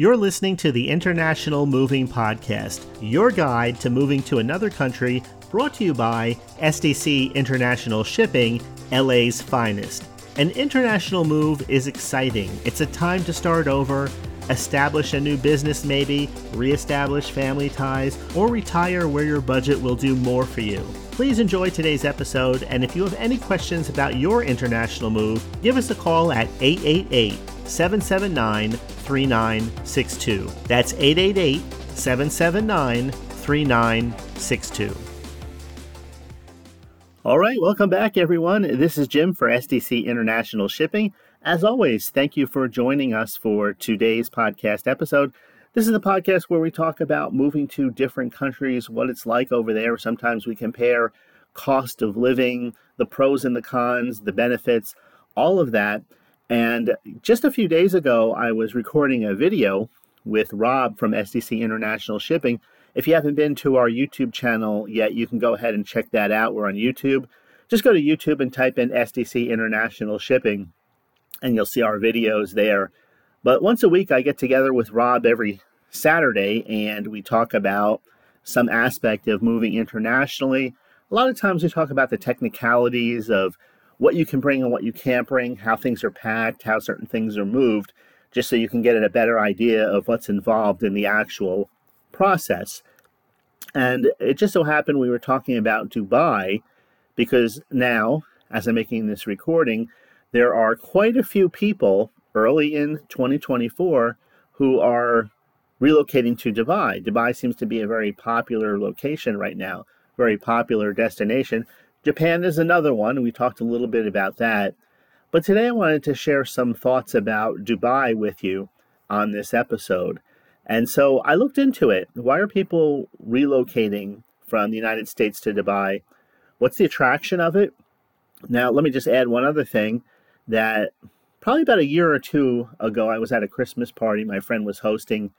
You're listening to the International Moving Podcast, your guide to moving to another country, brought to you by SDC International Shipping, LA's finest. An international move is exciting. It's a time to start over, establish a new business, maybe, reestablish family ties, or retire where your budget will do more for you. Please enjoy today's episode, and if you have any questions about your international move, give us a call at 888 779 3962. That's 888 779 3962. All right, welcome back, everyone. This is Jim for SDC International Shipping. As always, thank you for joining us for today's podcast episode. This is the podcast where we talk about moving to different countries, what it's like over there. Sometimes we compare cost of living, the pros and the cons, the benefits, all of that. And just a few days ago, I was recording a video with Rob from SDC International Shipping. If you haven't been to our YouTube channel yet, you can go ahead and check that out. We're on YouTube. Just go to YouTube and type in SDC International Shipping, and you'll see our videos there. But once a week, I get together with Rob every Saturday, and we talk about some aspect of moving internationally. A lot of times, we talk about the technicalities of what you can bring and what you can't bring, how things are packed, how certain things are moved, just so you can get a better idea of what's involved in the actual process. And it just so happened we were talking about Dubai because now, as I'm making this recording, there are quite a few people early in 2024 who are relocating to Dubai. Dubai seems to be a very popular location right now, very popular destination. Japan is another one. We talked a little bit about that. But today I wanted to share some thoughts about Dubai with you on this episode. And so I looked into it. Why are people relocating from the United States to Dubai? What's the attraction of it? Now, let me just add one other thing that probably about a year or two ago, I was at a Christmas party my friend was hosting,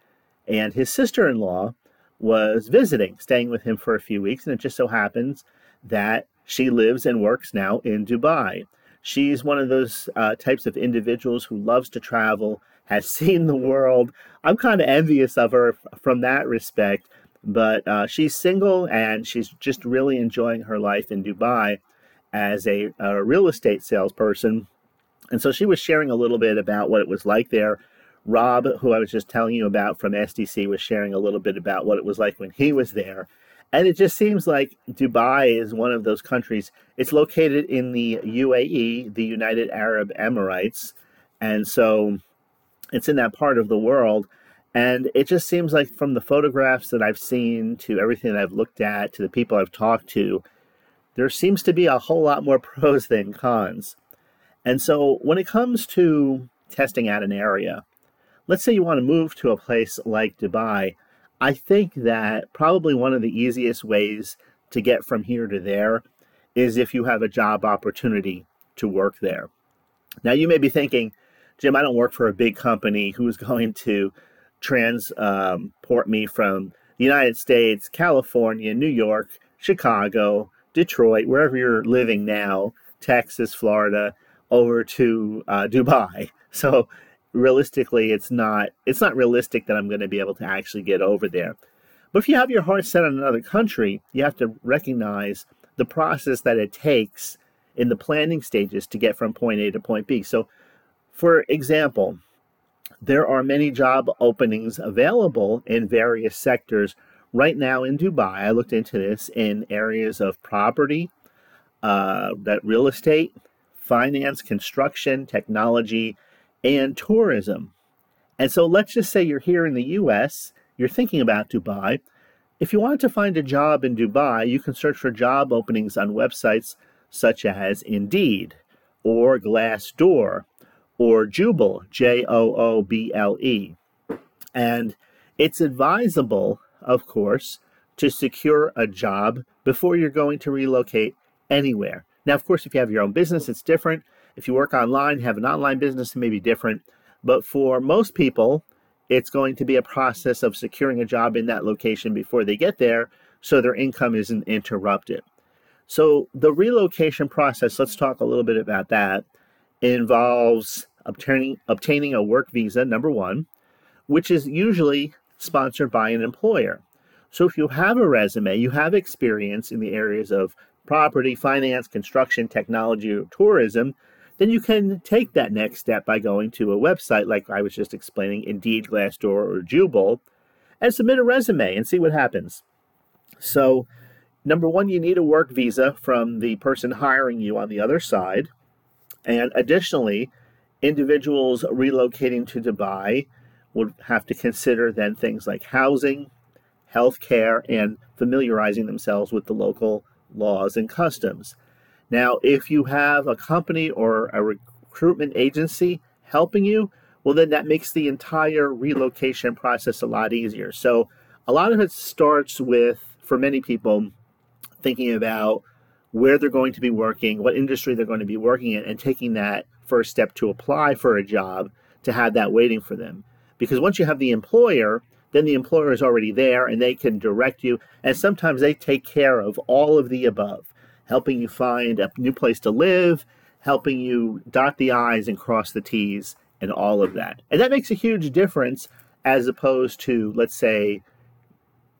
and his sister in law was visiting, staying with him for a few weeks. And it just so happens that she lives and works now in Dubai. She's one of those uh, types of individuals who loves to travel, has seen the world. I'm kind of envious of her from that respect, but uh, she's single and she's just really enjoying her life in Dubai as a, a real estate salesperson. And so she was sharing a little bit about what it was like there. Rob, who I was just telling you about from SDC, was sharing a little bit about what it was like when he was there. And it just seems like Dubai is one of those countries. It's located in the UAE, the United Arab Emirates. And so it's in that part of the world. And it just seems like from the photographs that I've seen to everything that I've looked at to the people I've talked to, there seems to be a whole lot more pros than cons. And so when it comes to testing out an area, let's say you want to move to a place like Dubai I think that probably one of the easiest ways to get from here to there is if you have a job opportunity to work there. Now, you may be thinking, Jim, I don't work for a big company who's going to transport um, me from the United States, California, New York, Chicago, Detroit, wherever you're living now, Texas, Florida, over to uh, Dubai. So realistically it's not it's not realistic that I'm going to be able to actually get over there. But if you have your heart set on another country, you have to recognize the process that it takes in the planning stages to get from point A to point B. So for example, there are many job openings available in various sectors right now in Dubai. I looked into this in areas of property, uh, that real estate, finance, construction, technology, and tourism. And so let's just say you're here in the US, you're thinking about Dubai. If you want to find a job in Dubai, you can search for job openings on websites such as Indeed or Glassdoor or Jooble, J O O B L E. And it's advisable, of course, to secure a job before you're going to relocate anywhere. Now, of course, if you have your own business, it's different. If you work online, have an online business, it may be different. But for most people, it's going to be a process of securing a job in that location before they get there so their income isn't interrupted. So, the relocation process, let's talk a little bit about that, involves obtaining, obtaining a work visa, number one, which is usually sponsored by an employer. So if you have a resume, you have experience in the areas of property, finance, construction, technology, or tourism, then you can take that next step by going to a website like I was just explaining, Indeed, Glassdoor, or Jooble, and submit a resume and see what happens. So, number one, you need a work visa from the person hiring you on the other side. And additionally, individuals relocating to Dubai would have to consider then things like housing, health care, and familiarizing themselves with the local laws and customs. Now, if you have a company or a recruitment agency helping you, well, then that makes the entire relocation process a lot easier. So, a lot of it starts with, for many people, thinking about where they're going to be working, what industry they're going to be working in, and taking that first step to apply for a job to have that waiting for them. Because once you have the employer, then the employer is already there and they can direct you. And sometimes they take care of all of the above, helping you find a new place to live, helping you dot the I's and cross the T's, and all of that. And that makes a huge difference as opposed to, let's say,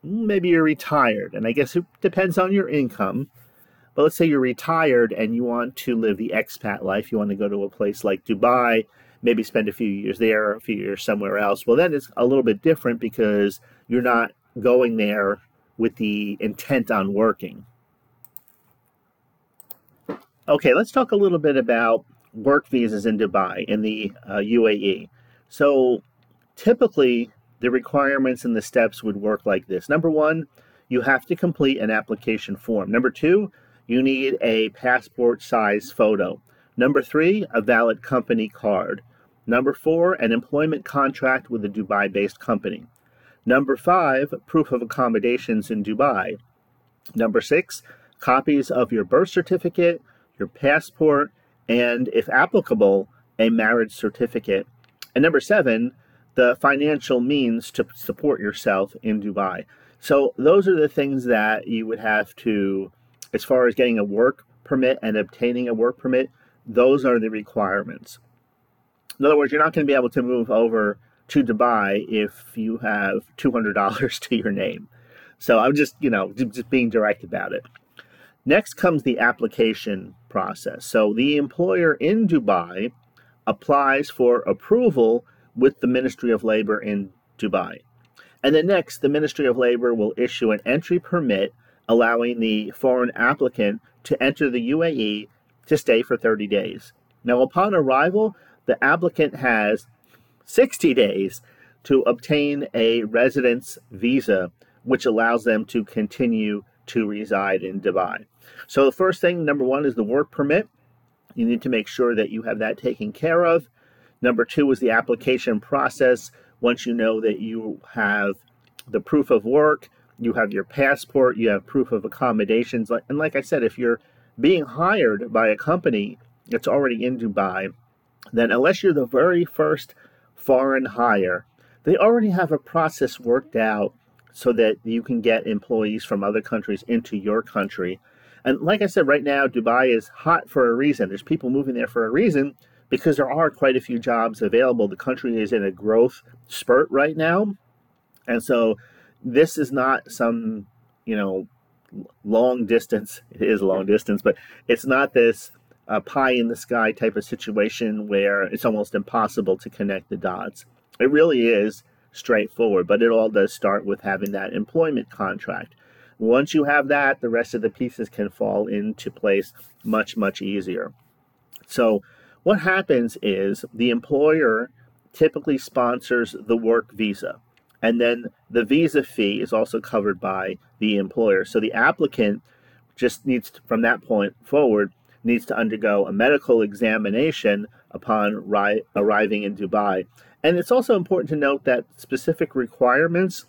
maybe you're retired. And I guess it depends on your income. But let's say you're retired and you want to live the expat life. You want to go to a place like Dubai maybe spend a few years there, a few years somewhere else. Well, then it's a little bit different because you're not going there with the intent on working. Okay, let's talk a little bit about work visas in Dubai, in the uh, UAE. So, typically, the requirements and the steps would work like this. Number one, you have to complete an application form. Number two, you need a passport size photo. Number three, a valid company card. Number four, an employment contract with a Dubai based company. Number five, proof of accommodations in Dubai. Number six, copies of your birth certificate, your passport, and if applicable, a marriage certificate. And number seven, the financial means to support yourself in Dubai. So those are the things that you would have to, as far as getting a work permit and obtaining a work permit, those are the requirements. In other words, you're not going to be able to move over to Dubai if you have $200 to your name. So I'm just, you know, just being direct about it. Next comes the application process. So the employer in Dubai applies for approval with the Ministry of Labor in Dubai. And then next, the Ministry of Labor will issue an entry permit allowing the foreign applicant to enter the UAE to stay for 30 days. Now, upon arrival, the applicant has 60 days to obtain a residence visa, which allows them to continue to reside in Dubai. So, the first thing, number one, is the work permit. You need to make sure that you have that taken care of. Number two is the application process. Once you know that you have the proof of work, you have your passport, you have proof of accommodations. And like I said, if you're being hired by a company that's already in Dubai, then unless you're the very first foreign hire, they already have a process worked out so that you can get employees from other countries into your country. And like I said, right now, Dubai is hot for a reason. There's people moving there for a reason because there are quite a few jobs available. The country is in a growth spurt right now. And so this is not some, you know, long distance. It is long distance, but it's not this a pie in the sky type of situation where it's almost impossible to connect the dots. It really is straightforward, but it all does start with having that employment contract. Once you have that, the rest of the pieces can fall into place much, much easier. So, what happens is the employer typically sponsors the work visa, and then the visa fee is also covered by the employer. So, the applicant just needs, to, from that point forward, needs to undergo a medical examination upon ri- arriving in Dubai. And it's also important to note that specific requirements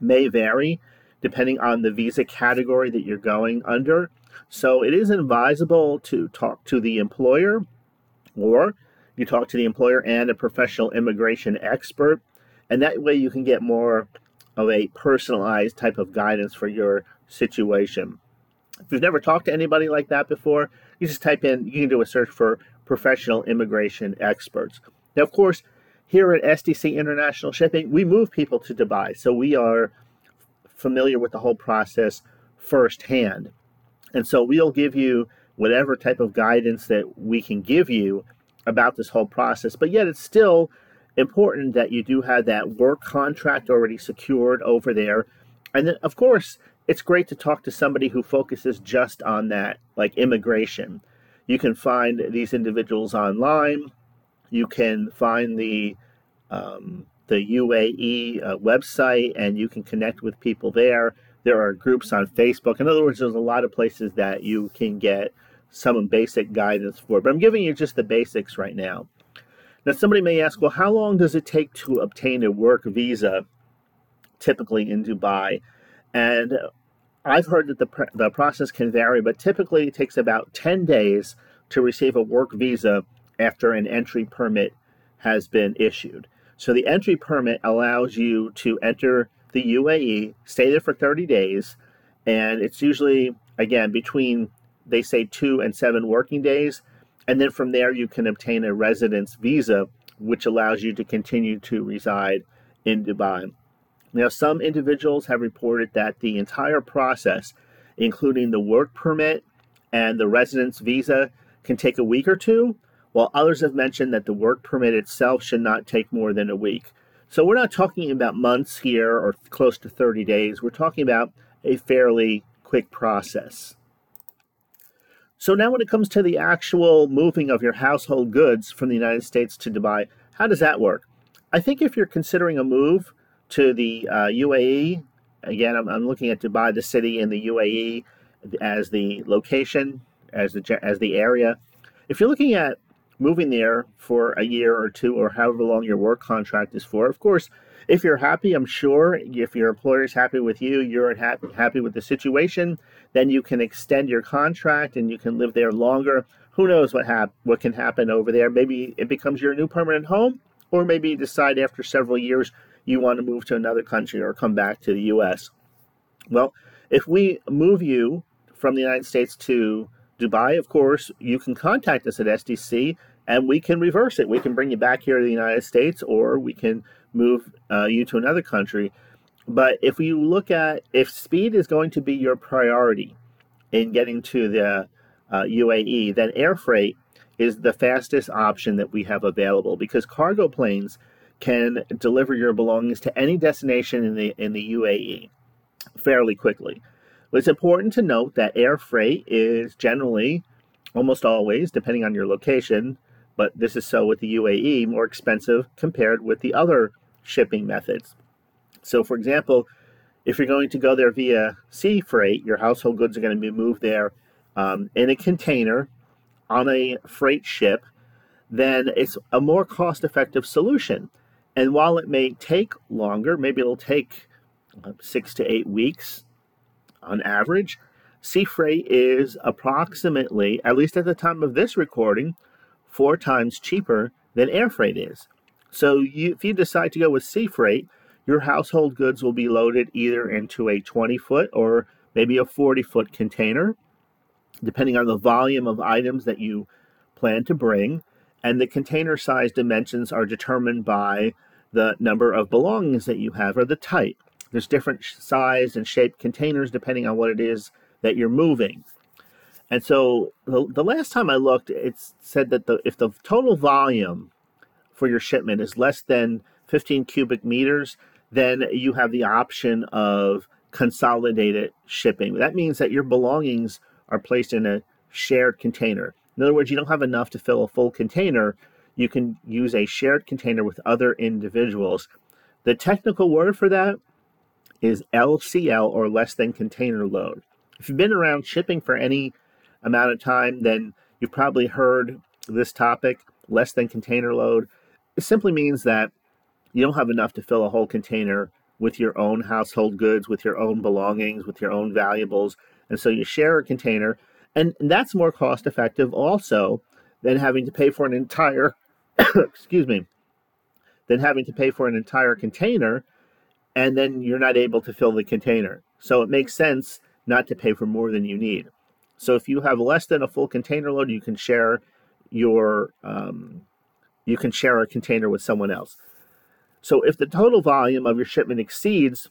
may vary depending on the visa category that you're going under. So it is advisable to talk to the employer or you talk to the employer and a professional immigration expert. And that way you can get more of a personalized type of guidance for your situation. If you've never talked to anybody like that before, you just type in, you can do a search for professional immigration experts. Now, of course, here at SDC International Shipping, we move people to Dubai. So we are familiar with the whole process firsthand. And so we'll give you whatever type of guidance that we can give you about this whole process. But yet, it's still important that you do have that work contract already secured over there. And then, of course, it's great to talk to somebody who focuses just on that, like immigration. You can find these individuals online. You can find the um, the UAE uh, website, and you can connect with people there. There are groups on Facebook. In other words, there's a lot of places that you can get some basic guidance for. But I'm giving you just the basics right now. Now, somebody may ask, well, how long does it take to obtain a work visa, typically in Dubai? And I've heard that the, pr- the process can vary, but typically it takes about 10 days to receive a work visa after an entry permit has been issued. So the entry permit allows you to enter the UAE, stay there for 30 days, and it's usually, again, between, they say, two and seven working days. And then from there, you can obtain a residence visa, which allows you to continue to reside in Dubai. Now, some individuals have reported that the entire process, including the work permit and the residence visa, can take a week or two, while others have mentioned that the work permit itself should not take more than a week. So we're not talking about months here or close to 30 days. We're talking about a fairly quick process. So now when it comes to the actual moving of your household goods from the United States to Dubai, how does that work? I think if you're considering a move to the uh, UAE, again, I'm, I'm looking at Dubai, the city in the UAE, as the location, as the as the area. If you're looking at moving there for a year or two or however long your work contract is for. Of course, if you're happy, I'm sure if your employer is happy with you, you're happy, happy with the situation, then you can extend your contract and you can live there longer. Who knows what hap- what can happen over there? Maybe it becomes your new permanent home, or maybe you decide after several years you want to move to another country or come back to the U.S. Well, if we move you from the United States to Dubai, of course, you can contact us at SDC and we can reverse it. We can bring you back here to the United States or we can move uh, you to another country. But if you look at if speed is going to be your priority in getting to the uh, UAE, then air freight is the fastest option that we have available because cargo planes can deliver your belongings to any destination in the in the UAE fairly quickly. But it's important to note that air freight is generally, almost always, depending on your location, but this is so with the UAE, more expensive compared with the other shipping methods. So, for example, if you're going to go there via sea freight, your household goods are going to be moved there um, in a container on a freight ship, then it's a more cost effective solution. And while it may take longer, maybe it'll take uh, six to eight weeks on average, sea freight is approximately, at least at the time of this recording, four times cheaper than air freight is. So you, if you decide to go with sea freight, your household goods will be loaded either into a 20 foot or maybe a 40 foot container, depending on the volume of items that you plan to bring. And the container size dimensions are determined by the number of belongings that you have or the type. There's different size and shape containers depending on what it is that you're moving. And so the, the last time I looked, it said that the, if the total volume for your shipment is less than 15 cubic meters, then you have the option of consolidated shipping. That means that your belongings are placed in a shared container. In other words, you don't have enough to fill a full container. You can use a shared container with other individuals. The technical word for that is LCL or less than container load. If you've been around shipping for any amount of time, then you've probably heard this topic, less than container load. It simply means that you don't have enough to fill a whole container with your own household goods, with your own belongings, with your own valuables. And so you share a container. And that's more cost effective also than having to pay for an entire, excuse me, than having to pay for an entire container and then you're not able to fill the container. So it makes sense not to pay for more than you need. So if you have less than a full container load, you can share your um, you can share a container with someone else. So if the total volume of your shipment exceeds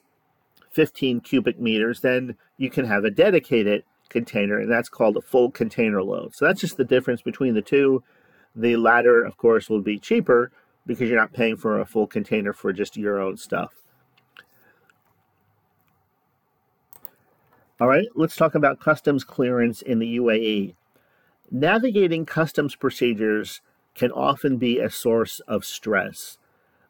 15 cubic meters, then you can have a dedicated container, and that's called a full container load. So that's just the difference between the two. The latter, of course, will be cheaper because you're not paying for a full container for just your own stuff. All right, let's talk about customs clearance in the UAE. Navigating customs procedures can often be a source of stress.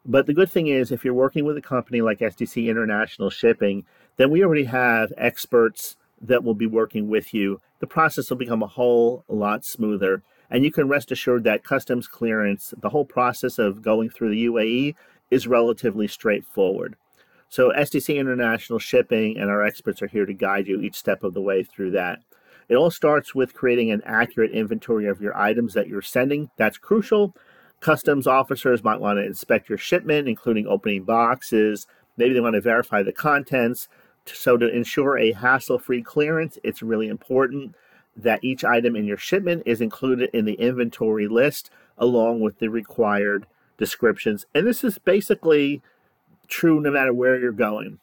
But the good thing is, if you're working with a company like SDC International Shipping, then we already have experts that will be working with you. The process will become a whole lot smoother. And you can rest assured that customs clearance, the whole process of going through the UAE, is relatively straightforward. So, SDC International Shipping and our experts are here to guide you each step of the way through that. It all starts with creating an accurate inventory of your items that you're sending. That's crucial. Customs officers might want to inspect your shipment, including opening boxes. Maybe they want to verify the contents. So, to ensure a hassle free clearance, it's really important that each item in your shipment is included in the inventory list along with the required descriptions. And this is basically true no matter where you're going.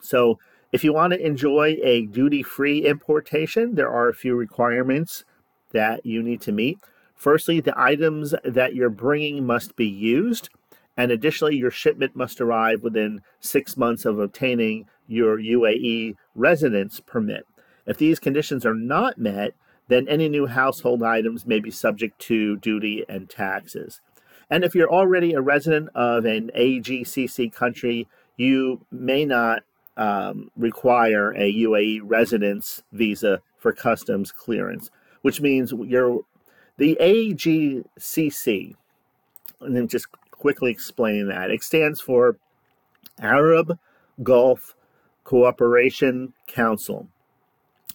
So, if you want to enjoy a duty free importation, there are a few requirements that you need to meet. Firstly, the items that you're bringing must be used. And additionally, your shipment must arrive within six months of obtaining your UAE residence permit. If these conditions are not met, then any new household items may be subject to duty and taxes. And if you're already a resident of an AGCC country, you may not um, require a UAE residence visa for customs clearance, which means you're the AGCC, and then just quickly explain that, it stands for Arab Gulf Cooperation Council.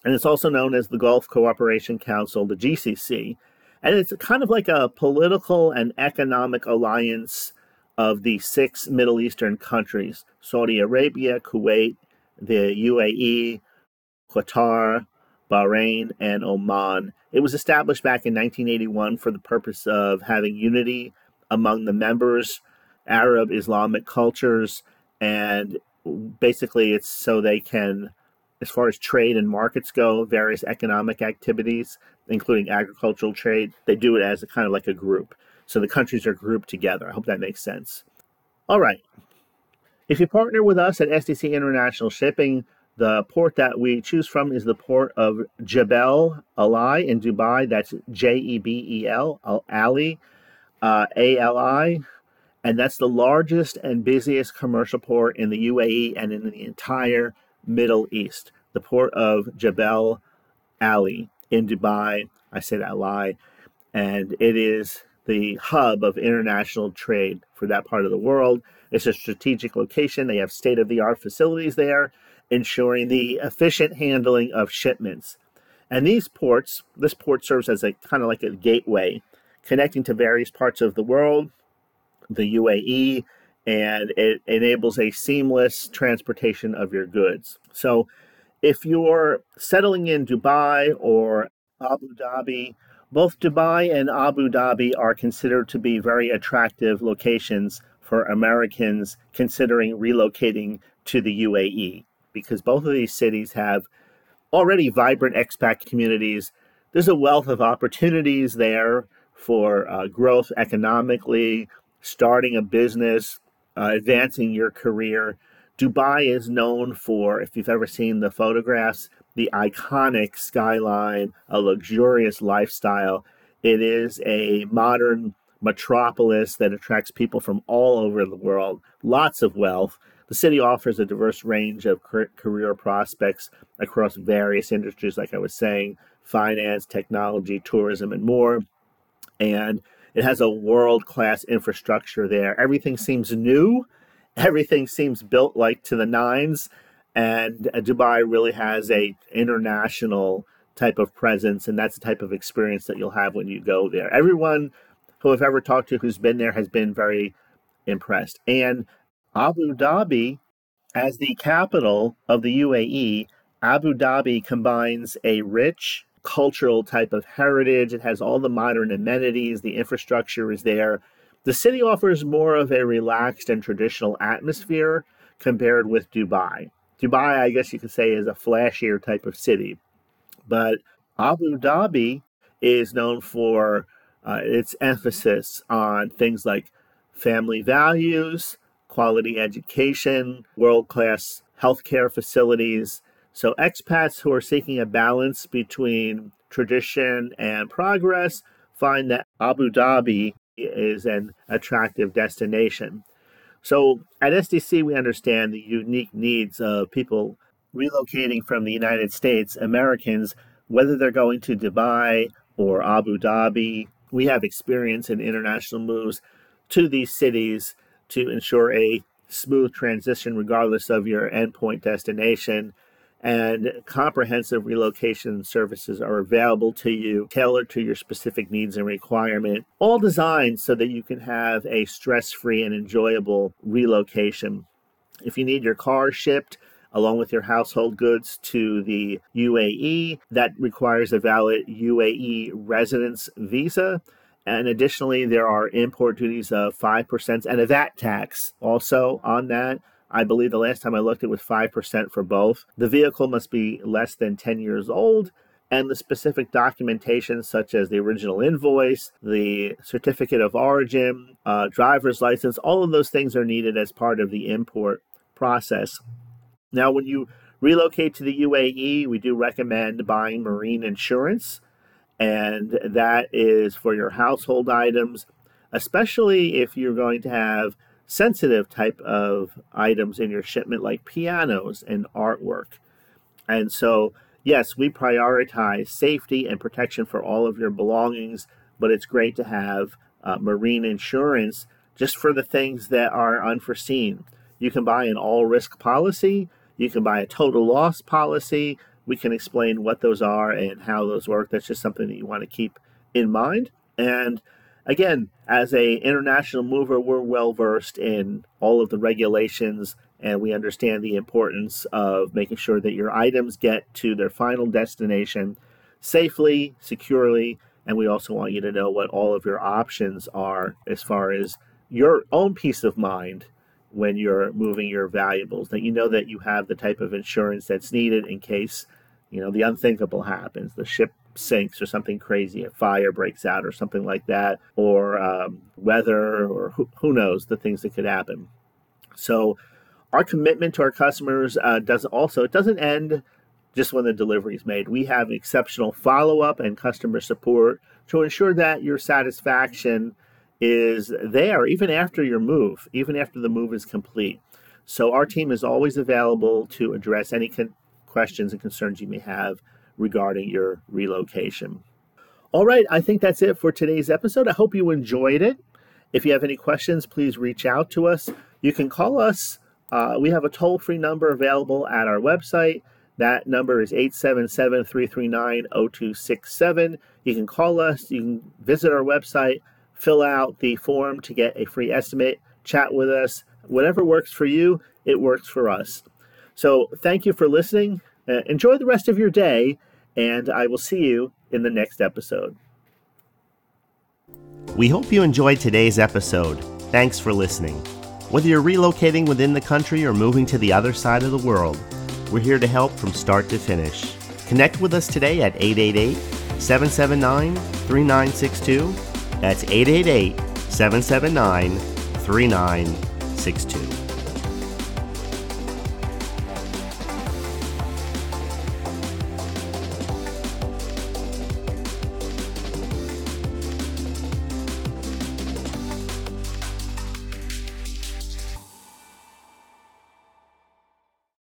And it's also known as the Gulf Cooperation Council, the GCC. And it's kind of like a political and economic alliance of the six Middle Eastern countries Saudi Arabia, Kuwait, the UAE, Qatar, Bahrain, and Oman. It was established back in 1981 for the purpose of having unity among the members, Arab Islamic cultures, and basically it's so they can, as far as trade and markets go, various economic activities, including agricultural trade, they do it as a kind of like a group. So the countries are grouped together. I hope that makes sense. All right. If you partner with us at sdc International Shipping, the port that we choose from is the port of Jebel Ali in Dubai. That's J E B E L, Ali, uh, A L I. And that's the largest and busiest commercial port in the UAE and in the entire Middle East. The port of Jebel Ali in Dubai. I said Ali. And it is the hub of international trade for that part of the world. It's a strategic location. They have state of the art facilities there ensuring the efficient handling of shipments. And these ports, this port serves as a kind of like a gateway connecting to various parts of the world, the UAE, and it enables a seamless transportation of your goods. So if you're settling in Dubai or Abu Dhabi, both Dubai and Abu Dhabi are considered to be very attractive locations for Americans considering relocating to the UAE because both of these cities have already vibrant expat communities. There's a wealth of opportunities there for uh, growth economically, starting a business, uh, advancing your career. Dubai is known for, if you've ever seen the photographs, the iconic skyline, a luxurious lifestyle. It is a modern metropolis that attracts people from all over the world, lots of wealth. The city offers a diverse range of career prospects across various industries, like I was saying finance, technology, tourism, and more. And it has a world class infrastructure there. Everything seems new, everything seems built like to the nines. And uh, Dubai really has a international type of presence, and that's the type of experience that you'll have when you go there. Everyone who I've ever talked to who's been there has been very impressed. And Abu Dhabi, as the capital of the UAE, Abu Dhabi combines a rich cultural type of heritage. It has all the modern amenities, the infrastructure is there. The city offers more of a relaxed and traditional atmosphere compared with Dubai. Dubai, I guess you could say, is a flashier type of city. But Abu Dhabi is known for uh, its emphasis on things like family values, quality education, world class healthcare facilities. So, expats who are seeking a balance between tradition and progress find that Abu Dhabi is an attractive destination. So, at SDC, we understand the unique needs of people relocating from the United States, Americans, whether they're going to Dubai or Abu Dhabi. We have experience in international moves to these cities to ensure a smooth transition regardless of your endpoint destination. And comprehensive relocation services are available to you, tailored to your specific needs and requirement, all designed so that you can have a stress free and enjoyable relocation. If you need your car shipped, along with your household goods to the UAE. That requires a valid UAE residence visa. And additionally, there are import duties of 5% and a VAT tax also on that. I believe the last time I looked, it was 5% for both. The vehicle must be less than 10 years old, and the specific documentation, such as the original invoice, the certificate of origin, uh, driver's license, all of those things are needed as part of the import process. Now, when you relocate to the UAE, we do recommend buying marine insurance and that is for your household items, especially if you're going to have sensitive type of items in your shipment like pianos and artwork. And so, yes, we prioritize safety and protection for all of your belongings, but it's great to have uh, marine insurance just for the things that are unforeseen. You can buy an all risk policy, you can buy a total loss policy, we can explain what those are and how those work. That's just something that you want to keep in mind. And again, as a international mover, we're well versed in all of the regulations and we understand the importance of making sure that your items get to their final destination safely, securely, and we also want you to know what all of your options are as far as your own peace of mind when you're moving your valuables that you know that you have the type of insurance that's needed in case you know the unthinkable happens the ship sinks or something crazy a fire breaks out or something like that or um, weather or who, who, knows the things that could happen. So our commitment to our customers uh, does also it doesn't end just when the delivery is made. We have exceptional follow-up and customer support to ensure that your satisfaction is there even after your move, even after the move is complete. So our team is always available to address any con- questions and concerns you may have regarding your relocation. All right, I think that's it for today's episode. I hope you enjoyed it. If you have any questions, please reach out to us. You can call us. Uh, we have a toll free number available at our website. That number is 877 339 0267. You can call us, you can visit our website, fill out the form to get a free estimate, chat with us. Whatever works for you, it works for us. So thank you for listening. Uh, enjoy the rest of your day, and I will see you in the next episode. We hope you enjoyed today's episode. Thanks for listening. Whether you're relocating within the country or moving to the other side of the world, we're here to help from start to finish. Connect with us today at 888 779 3962 that's 888 779 3962.